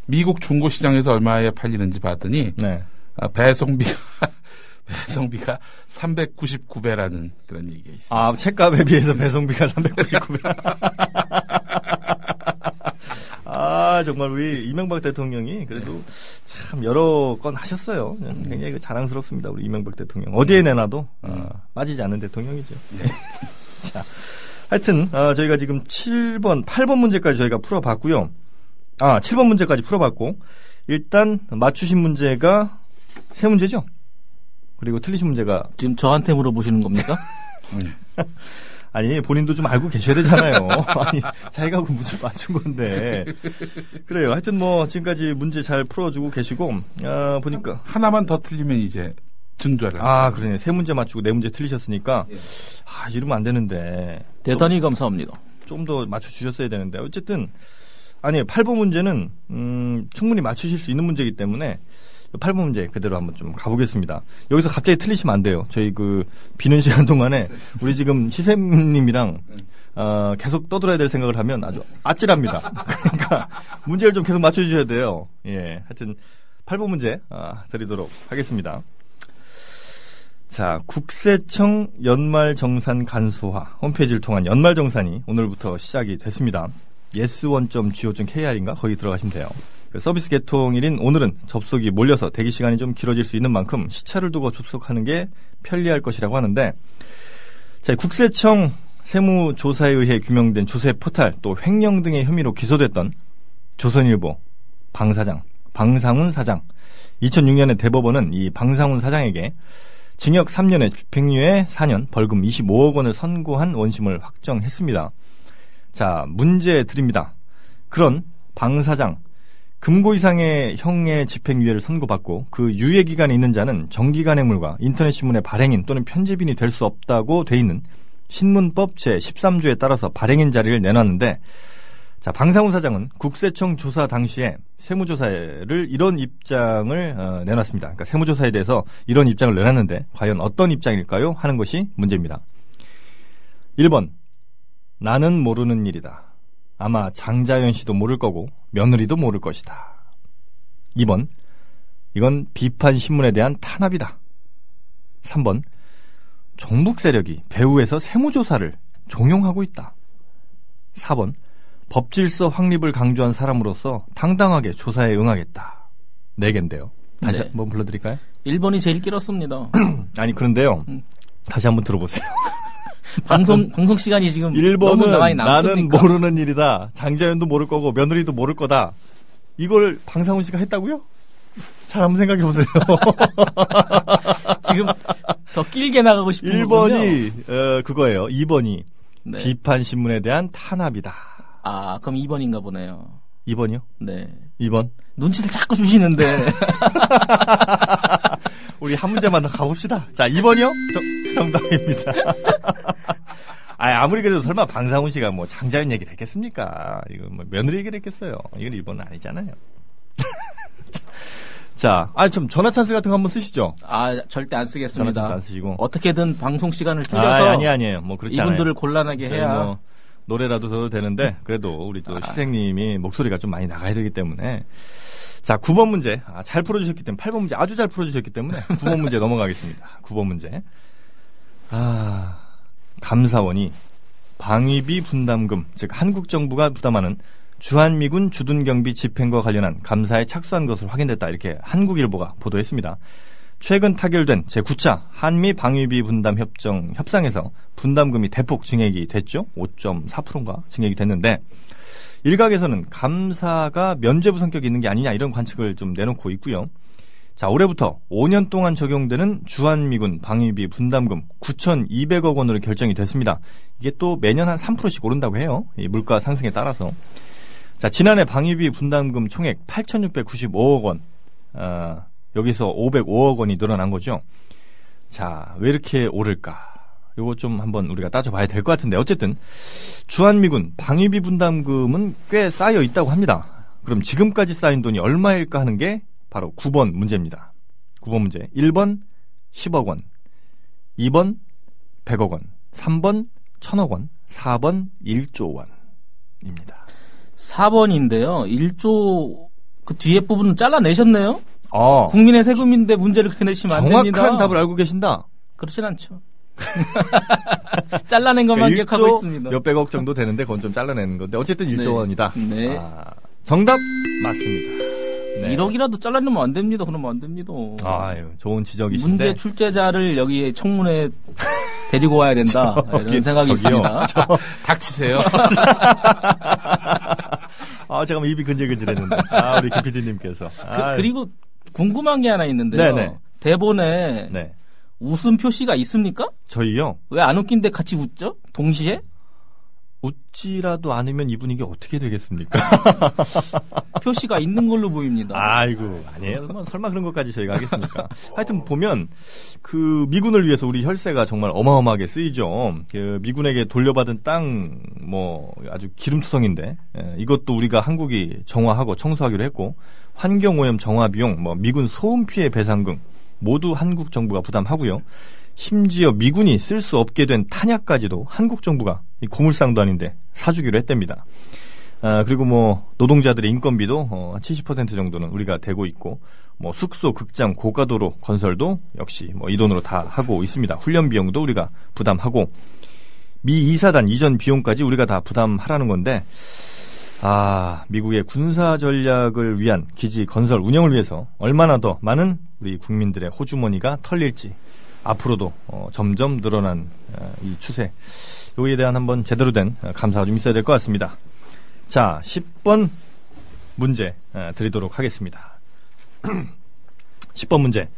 Speaker 3: 미국 중고 시장에서 얼마에 팔리는지 봤더니,
Speaker 1: 네.
Speaker 3: 아, 배송비가 배송비가 399배라는 그런 얘기가 있습니다.
Speaker 1: 아, 책값에 비해서 배송비가 399배. 아, 정말 우리 이명박 대통령이 그래도 참 여러 건 하셨어요. 굉장히 그 자랑스럽습니다. 우리 이명박 대통령. 어디에 내놔도 어, 빠지지 않는 대통령이죠. 자, 하여튼 어, 저희가 지금 7번, 8번 문제까지 저희가 풀어봤고요. 아, 7번 문제까지 풀어봤고 일단 맞추신 문제가 세 문제죠. 그리고 틀리신 문제가
Speaker 2: 지금 저한테 물어보시는 겁니까?
Speaker 1: 아니 본인도 좀 알고 계셔야 되잖아요. 아니 자기가 그 문제 맞춘 건데 그래요. 하여튼 뭐 지금까지 문제 잘 풀어주고 계시고 아, 보니까
Speaker 3: 하나만 더 틀리면 이제 증조를
Speaker 1: 아 그러네 세 문제 맞추고 네 문제 틀리셨으니까 아 이러면 안 되는데
Speaker 2: 대단히 감사합니다.
Speaker 1: 좀 더 맞춰 주셨어야 되는데 어쨌든 아니 8번 문제는 음, 충분히 맞추실 수 있는 문제이기 때문에 8번 문제 그대로 한번 좀 가보겠습니다. 여기서 갑자기 틀리시면 안 돼요. 저희 그 비는 시간 동안에 우리 지금 시샘님이랑 어, 계속 떠들어야 될 생각을 하면 아주 아찔합니다. 그러니까 문제를 좀 계속 맞춰주셔야 돼요. 예, 하여튼 8번 문제 아, 드리도록 하겠습니다. 자, 국세청 연말정산 간소화 홈페이지를 통한 연말정산이 오늘부터 시작이 됐습니다. yes1.go.kr인가 거기 들어가시면 돼요. 그 서비스 개통일인 오늘은 접속이 몰려서 대기 시간이 좀 길어질 수 있는 만큼 시차를 두고 접속하는 게 편리할 것이라고 하는데 자, 국세청 세무조사에 의해 규명된 조세 포탈 또 횡령 등의 혐의로 기소됐던 조선일보 방사장 방상훈 사장 2006년에 대법원은 이 방상훈 사장에게 징역 3년에 집행유예 4년 벌금 25억 원을 선고한 원심을 확정했습니다. 자, 문제 드립니다. 그런 방 사장 금고 이상의 형의 집행유예를 선고받고 그 유예 기간에 있는 자는 정기간행물과 인터넷 신문의 발행인 또는 편집인이 될 수 없다고 돼 있는 신문법 제 13조에 따라서 발행인 자리를 내놨는데 자, 방상훈 사장은 국세청 조사 당시에 세무조사를 이런 입장을 어, 내놨습니다. 그러니까 세무조사에 대해서 이런 입장을 내놨는데 과연 어떤 입장일까요? 하는 것이 문제입니다. 1번 나는 모르는 일이다. 아마 장자연 씨도 모를 거고 며느리도 모를 것이다. 2번 이건 비판 신문에 대한 탄압이다. 3번 종북 세력이 배후에서 세무조사를 종용하고 있다. 4번 법질서 확립을 강조한 사람으로서 당당하게 조사에 응하겠다. 네 개인데요. 다시
Speaker 2: 네.
Speaker 1: 한번 불러드릴까요?
Speaker 2: 1번이 제일 길었습니다.
Speaker 1: 아니 그런데요.
Speaker 2: 음.
Speaker 1: 다시 한번 들어보세요.
Speaker 2: 방송 방송 시간이 지금 너무
Speaker 1: 1번은
Speaker 2: 많이
Speaker 1: 나는? 모르는 일이다. 장자연도 모를 거고 며느리도 모를 거다. 이걸 방상훈 씨가 했다고요? 잘 한번 생각해 보세요.
Speaker 2: 지금 더 길게 나가고 싶은
Speaker 1: 1번이 어, 그거예요. 2번이
Speaker 2: 네.
Speaker 1: 비판 신문에 대한 탄압이다.
Speaker 2: 아 그럼 2번인가 보네요.
Speaker 1: 2번이요?
Speaker 2: 네.
Speaker 1: 2번.
Speaker 2: 눈치를 자꾸 주시는데
Speaker 1: 우리 한 문제만 더 가봅시다. 자, 2번이요? 정답입니다. 아, 아무리 그래도 설마 방상훈 씨가 뭐 장자연 얘기를 했겠습니까? 이거 뭐 며느리 얘기를 했겠어요. 이건 1번은 아니잖아요. 자, 아, 좀 전화 찬스 같은 거 한번 쓰시죠.
Speaker 2: 아 절대 안
Speaker 1: 전화 찬스
Speaker 2: 쓰겠습니다.
Speaker 1: 안 쓰시고.
Speaker 2: 어떻게든 방송 시간을 줄여서
Speaker 1: 아, 아니, 아니에요. 뭐 그렇지.
Speaker 2: 이분들을 곤란하게
Speaker 1: 저희
Speaker 2: 해야
Speaker 1: 뭐 노래라도 들어도 되는데 그래도 우리 또 시생님이 목소리가 좀 많이 나가야 되기 때문에. 자 9번 문제. 아, 잘 풀어주셨기 때문에 8번 문제 아주 잘 풀어주셨기 때문에 9번 문제 넘어가겠습니다. 9번 문제. 아 감사원이 방위비 분담금 즉 한국 정부가 부담하는 주한미군 주둔경비 집행과 관련한 감사에 착수한 것으로 확인됐다. 이렇게 한국일보가 보도했습니다. 최근 타결된 제9차 한미 방위비 분담 협정 협상에서 분담금이 대폭 증액이 됐죠. 5.4%인가 증액이 됐는데 일각에서는 감사가 면죄부 성격이 있는 게 아니냐 이런 관측을 좀 내놓고 있고요. 자, 올해부터 5년 동안 적용되는 주한미군 방위비 분담금 9,200억 원으로 결정이 됐습니다. 이게 또 매년 한 3%씩 오른다고 해요. 이 물가 상승에 따라서. 자, 지난해 방위비 분담금 총액 8,695억 원. 어, 여기서 505억 원이 늘어난 거죠. 자, 왜 이렇게 오를까? 요거 좀 한번 우리가 따져봐야 될 것 같은데 어쨌든 주한미군 방위비 분담금은 꽤 쌓여 있다고 합니다. 그럼 지금까지 쌓인 돈이 얼마일까 하는 게 바로 9번 문제입니다. 9번 문제. 1번 10억 원, 2번 100억 원, 3번 1000억 원, 4번 1조 원입니다.
Speaker 2: 4번인데요. 1조 그 뒤에 부분은 잘라내셨네요.
Speaker 1: 아,
Speaker 2: 국민의 세금인데 문제를 그렇게 내시면 안 됩니다.
Speaker 1: 정확한 답을 알고 계신다.
Speaker 2: 그렇진 않죠. 잘라낸 것만
Speaker 1: 그러니까
Speaker 2: 기억하고
Speaker 1: 1조
Speaker 2: 있습니다.
Speaker 1: 몇백억 정도 되는데 그건 좀 잘라내는 건데 어쨌든 1조
Speaker 2: 네.
Speaker 1: 원이다.
Speaker 2: 네.
Speaker 1: 아, 정답 맞습니다. 네.
Speaker 2: 1억이라도 잘라내면 안 됩니다. 그러면 안 됩니다.
Speaker 1: 아유, 좋은 지적이신데.
Speaker 2: 문제 출제자를 여기 청문회 데리고 와야 된다.
Speaker 1: 저기,
Speaker 2: 이런 생각이
Speaker 1: 저기요.
Speaker 2: 있습니다.
Speaker 3: 닥치세요.
Speaker 1: 아, 제가 뭐 입이 근질근질했는데. 아, 우리 김 PD님께서.
Speaker 2: 그, 리고 궁금한 게 하나 있는데요.
Speaker 1: 네네.
Speaker 2: 대본에
Speaker 1: 네.
Speaker 2: 웃음 표시가 있습니까?
Speaker 1: 저희요.
Speaker 2: 왜 안 웃긴데 같이 웃죠? 동시에?
Speaker 1: 웃지라도 않으면 이 분위기 어떻게 되겠습니까?
Speaker 2: 표시가 있는 걸로 보입니다.
Speaker 1: 아이고, 아니에요. 뭐 설마 그런 것까지 저희가 하겠습니까? 하여튼 보면, 그, 미군을 위해서 우리 혈세가 정말 어마어마하게 쓰이죠. 그, 미군에게 돌려받은 땅, 뭐, 아주 기름투성인데, 예, 이것도 우리가 한국이 정화하고 청소하기로 했고, 환경오염 정화 비용, 뭐, 미군 소음 피해 배상금, 모두 한국 정부가 부담하고요. 심지어 미군이 쓸 수 없게 된 탄약까지도 한국 정부가 이 고물상도 아닌데 사주기로 했답니다. 아, 그리고 뭐 노동자들의 인건비도 어, 70% 정도는 우리가 대고 있고 뭐 숙소, 극장, 고가도로 건설도 역시 뭐 이 돈으로 다 하고 있습니다. 훈련 비용도 우리가 부담하고 미 이사단 이전 비용까지 우리가 다 부담하라는 건데 아 미국의 군사 전략을 위한 기지 건설 운영을 위해서 얼마나 더 많은 우리 국민들의 호주머니가 털릴지 앞으로도 어, 점점 늘어난 어, 이 추세 여기에 대한 한번 제대로 된 어, 감사가 좀 있어야 될 것 같습니다. 자, 10번 문제 어, 드리도록 하겠습니다. 10번 문제.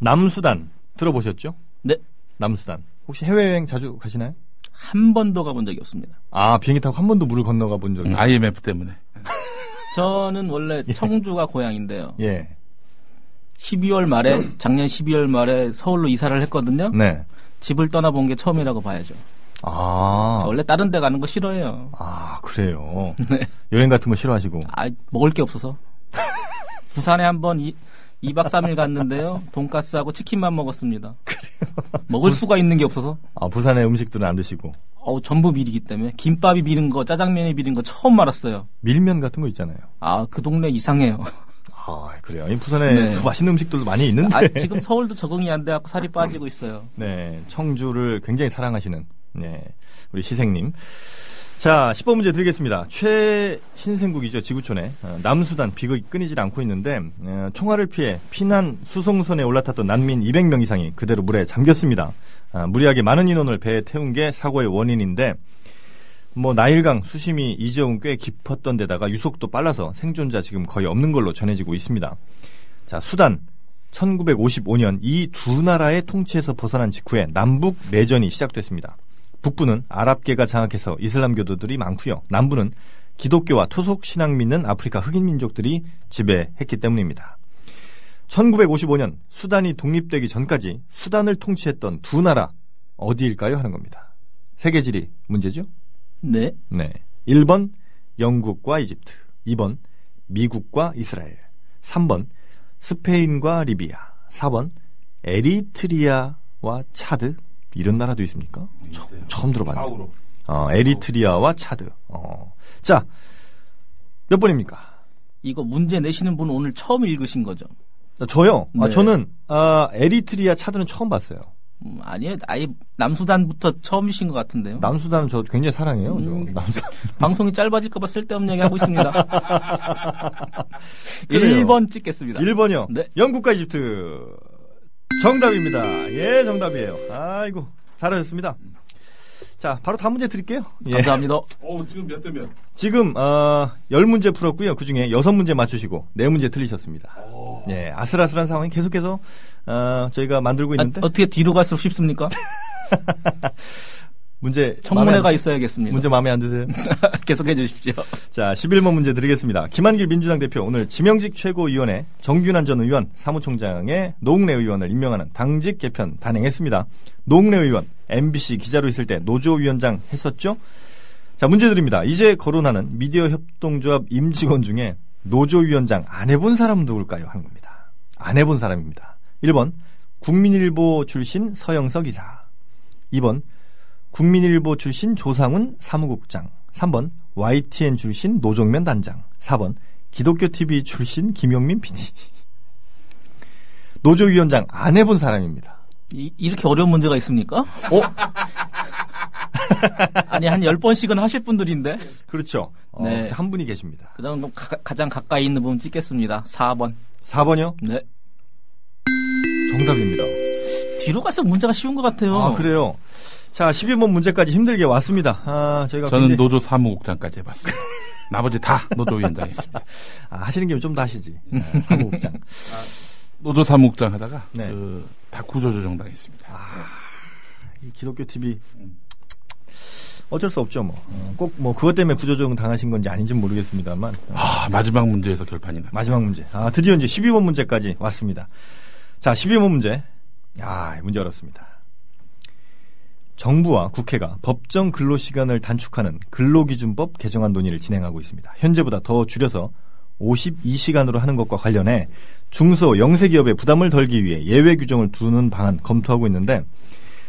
Speaker 1: 남수단 들어보셨죠?
Speaker 2: 네.
Speaker 1: 남수단. 혹시 해외여행 자주 가시나요?
Speaker 2: 한 번도 가본 적이 없습니다.
Speaker 1: 아, 비행기 타고 한 번도 물을 건너가 본 적이
Speaker 3: IMF 때문에.
Speaker 2: 저는 원래 청주가 고향인데요.
Speaker 1: 예.
Speaker 2: 12월 말에 작년 12월 말에 서울로 이사를 했거든요.
Speaker 1: 네.
Speaker 2: 집을 떠나본 게 처음이라고 봐야죠.
Speaker 1: 아.
Speaker 2: 저 원래 다른 데 가는 거 싫어해요.
Speaker 1: 아, 그래요.
Speaker 2: 네.
Speaker 1: 여행 같은 거 싫어하시고.
Speaker 2: 아, 먹을 게 없어서. 부산에 한번 이, 2박 3일 갔는데요. 돈가스하고 치킨만 먹었습니다. 먹을 수가 있는 게 없어서.
Speaker 1: 아, 부산의 음식들은 안 드시고.
Speaker 2: 어, 전부 미리기 때문에. 김밥이 미린 거, 짜장면이 미린 거 처음 알았어요.
Speaker 1: 밀면 같은 거 있잖아요.
Speaker 2: 아, 그 동네 이상해요.
Speaker 1: 아, 그래요. 이 부산에
Speaker 2: 네.
Speaker 1: 그 맛있는 음식들도 많이 있는데.
Speaker 2: 아, 지금 서울도 적응이 안 돼갖고 살이 빠지고 있어요.
Speaker 1: 네, 청주를 굉장히 사랑하시는 네, 우리 시생님. 자, 10번 문제 드리겠습니다. 최신생국이죠, 지구촌에. 어, 남수단 비극이 끊이질 않고 있는데, 어, 총알을 피해 피난 수송선에 올라탔던 난민 200명 이상이 그대로 물에 잠겼습니다. 아, 무리하게 많은 인원을 배에 태운 게 사고의 원인인데, 뭐, 나일강 수심이 이제온 꽤 깊었던 데다가 유속도 빨라서 생존자 지금 거의 없는 걸로 전해지고 있습니다. 자, 수단. 1955년 이 두 나라의 통치에서 벗어난 직후에 남북 내전이 시작됐습니다. 북부는 아랍계가 장악해서 이슬람교도들이 많고요. 남부는 기독교와 토속 신앙 믿는 아프리카 흑인 민족들이 지배했기 때문입니다. 1955년 수단이 독립되기 전까지 수단을 통치했던 두 나라 어디일까요? 하는 겁니다. 세계 지리 문제죠?
Speaker 2: 네.
Speaker 1: 네. 1번 영국과 이집트, 2번 미국과 이스라엘, 3번 스페인과 리비아, 4번 에리트리아와 차드 이런 나라도 있습니까?
Speaker 3: 있어요.
Speaker 1: 처음 들어봤네요.
Speaker 3: 좌우로.
Speaker 1: 어, 에리트리아와 차드. 어. 자, 몇 번입니까?
Speaker 2: 이거 문제 내시는 분 오늘 처음 읽으신 거죠?
Speaker 1: 저요. 아,
Speaker 2: 네.
Speaker 1: 저는 아, 에리트리아 차드는 처음 봤어요.
Speaker 2: 음, 아니에요. 아예 남수단부터 처음이신 것 같은데요.
Speaker 1: 남수단 저 굉장히 사랑해요.
Speaker 2: 음.
Speaker 1: 저 남수단.
Speaker 2: 방송이 짧아질까봐 쓸데없는 얘기 하고 있습니다.
Speaker 1: 그래요.
Speaker 2: 1번 찍겠습니다.
Speaker 1: 1번이요.
Speaker 2: 네.
Speaker 1: 영국과 이집트. 정답입니다. 예, 정답이에요. 아이고, 잘하셨습니다. 자, 바로 다음 문제 드릴게요. 예.
Speaker 2: 감사합니다.
Speaker 3: 어, 지금 몇 대 몇?
Speaker 1: 지금 어, 10문제 풀었고요. 그중에 6문제 맞추시고 4문제 틀리셨습니다.
Speaker 3: 오.
Speaker 1: 예, 아슬아슬한 상황이 계속해서 어, 저희가 만들고
Speaker 2: 아,
Speaker 1: 있는데
Speaker 2: 어떻게 뒤로 갈수록 쉽습니까?
Speaker 1: 문제
Speaker 2: 청문회가
Speaker 1: 안-
Speaker 2: 있어야겠습니다.
Speaker 1: 문제 마음에 안 드세요?
Speaker 2: 계속해 주십시오.
Speaker 1: 자, 11번 문제 드리겠습니다. 김한길 민주당 대표 오늘 지명직 최고위원회 정균환 전 의원 사무총장의 노웅래 의원을 임명하는 당직 개편 단행했습니다. 노웅래 의원 MBC 기자로 있을 때 노조위원장 했었죠? 자, 문제 드립니다. 이제 거론하는 미디어 협동조합 임직원 중에 노조위원장 안 해본 사람은 누굴까요? 하는 겁니다. 안 해본 사람입니다. 1번 국민일보 출신 서영석 이사 2번 국민일보 출신 조상훈 사무국장 3번 YTN 출신 노종면 단장 4번 기독교 TV 출신 김용민 PD 노조위원장 안 해본 사람입니다.
Speaker 2: 이, 이렇게 어려운 문제가 있습니까?
Speaker 1: 어?
Speaker 2: 아니, 한 10번씩은 하실 분들인데.
Speaker 1: 그렇죠. 어,
Speaker 2: 네.
Speaker 1: 한 분이 계십니다.
Speaker 2: 그 다음 가, 장 가까이 있는 부분 찍겠습니다. 4번.
Speaker 1: 4번이요?
Speaker 2: 네.
Speaker 1: 정답입니다.
Speaker 2: 뒤로 갈수록 문제가 쉬운 것 같아요.
Speaker 1: 아, 그래요? 자, 12번 문제까지 힘들게 왔습니다. 아, 저희가.
Speaker 3: 저는
Speaker 1: 굉장히-
Speaker 3: 노조 사무국장까지 해봤습니다. 나머지 다 노조위원장 했습니다.
Speaker 1: 아, 하시는 김에 좀더 하시지. 아, 사무국장.
Speaker 3: 노조 사무국장 하다가
Speaker 1: 네.
Speaker 3: 그, 다 구조조정 당했습니다.
Speaker 1: 이 기독교 TV. 어쩔 수 없죠, 뭐. 꼭 뭐 그것 때문에 구조조정 당하신 건지 아닌지 는 모르겠습니다만. 어,
Speaker 3: 아, 마지막 문제에서 결판이 나.
Speaker 1: 마지막 문제. 아, 드디어 이제 12번 문제까지 왔습니다. 자, 12번 문제. 야, 이 문제 어렵습니다. 정부와 국회가 법정 근로 시간을 단축하는 근로기준법 개정안 논의를 진행하고 있습니다. 현재보다 더 줄여서 52시간으로 하는 것과 관련해 중소 영세 기업의 부담을 덜기 위해 예외 규정을 두는 방안 검토하고 있는데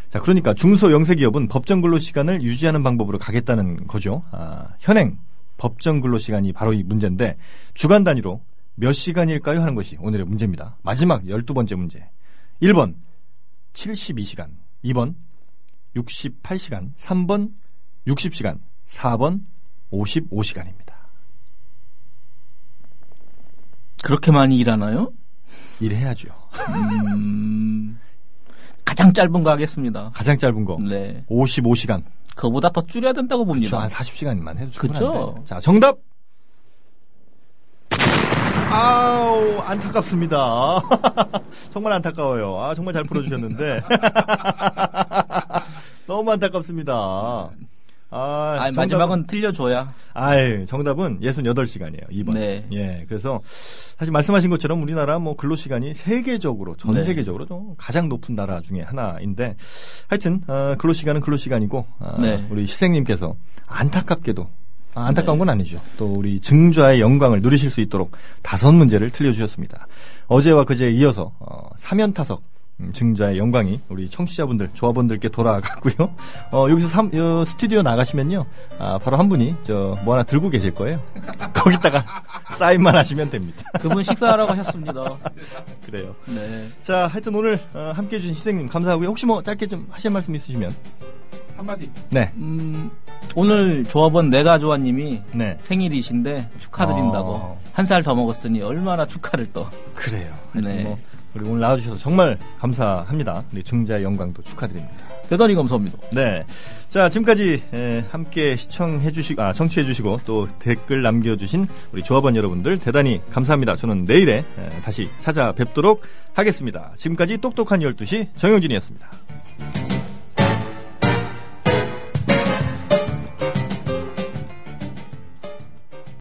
Speaker 1: 자, 그러니까 중소 영세 기업은 법정 근로 시간을 유지하는 방법으로 가겠다는 거죠. 아, 현행 법정 근로 시간이 바로 이 문제인데 주간 단위로 몇 시간일까요? 하는 것이 오늘의 문제입니다. 마지막 12번째 문제. 1번 72시간, 2번 68시간, 3번 60시간, 4번 55시간입니다.
Speaker 2: 그렇게 많이 일하나요?
Speaker 1: 일해야죠.
Speaker 2: 음, 가장 짧은 거 하겠습니다.
Speaker 1: 가장 짧은 거
Speaker 2: 네.
Speaker 1: 55시간.
Speaker 2: 그거보다 더 줄여야 된다고. 봅니다.
Speaker 1: 한 40시간만 해도
Speaker 2: 그쵸.
Speaker 1: 충분한데. 자, 정답. 아우, 안타깝습니다. 정말 안타까워요. 아, 정말 잘 풀어주셨는데. 너무 안타깝습니다. 아,
Speaker 2: 아니,
Speaker 1: 정답은-
Speaker 2: 마지막은 틀려줘야.
Speaker 1: 아이, 정답은 68시간이에요. 2번.
Speaker 2: 네.
Speaker 1: 예. 그래서 사실 말씀하신 것처럼 우리나라 뭐 근로시간이 세계적으로 전
Speaker 2: 네.
Speaker 1: 세계적으로 좀 가장 높은 나라 중에 하나인데 하여튼 어, 근로시간은 근로시간이고 어,
Speaker 2: 네.
Speaker 1: 우리 시생님께서 안타깝게도 아, 안타까운 건 아니죠. 또 우리 증좌의 영광을 누리실 수 있도록 다섯 문제를 틀려주셨습니다. 어제와 그제에 이어서 어, 사면타석 음, 증자의 영광이 우리 청취자분들, 조합원들께 돌아갔고요. 어, 여기서 삼- 어, 스튜디오 나가시면요. 아, 바로 한 분이 저 뭐 하나 들고 계실 거예요. 거기다가 사인만 하시면 됩니다.
Speaker 2: 그분 식사하라고 하셨습니다.
Speaker 1: 그래요.
Speaker 2: 네.
Speaker 1: 자, 하여튼 오늘 어, 함께 해주신 희생님 감사하고요. 혹시 뭐 짧게 좀 하실 말씀 있으시면.
Speaker 3: 한마디.
Speaker 1: 네.
Speaker 2: 음, 오늘 조합원 내가조아님이
Speaker 1: 네.
Speaker 2: 생일이신데 축하드린다고
Speaker 1: 어.
Speaker 2: 한살 더 먹었으니 얼마나 축하를 또.
Speaker 1: 그래요.
Speaker 2: 네.
Speaker 1: 뭐 우리 오늘 나와주셔서 정말 감사합니다. 우리 증자의 영광도 축하드립니다.
Speaker 2: 대단히 감사합니다.
Speaker 1: 네. 자, 지금까지 에, 함께 시청해 주시고, 아, 청취해 주시고, 또 댓글 남겨주신 우리 조합원 여러분들 대단히 감사합니다. 저는 내일에 에, 다시 찾아뵙도록 하겠습니다. 지금까지 똑똑한 12시 정영진이었습니다.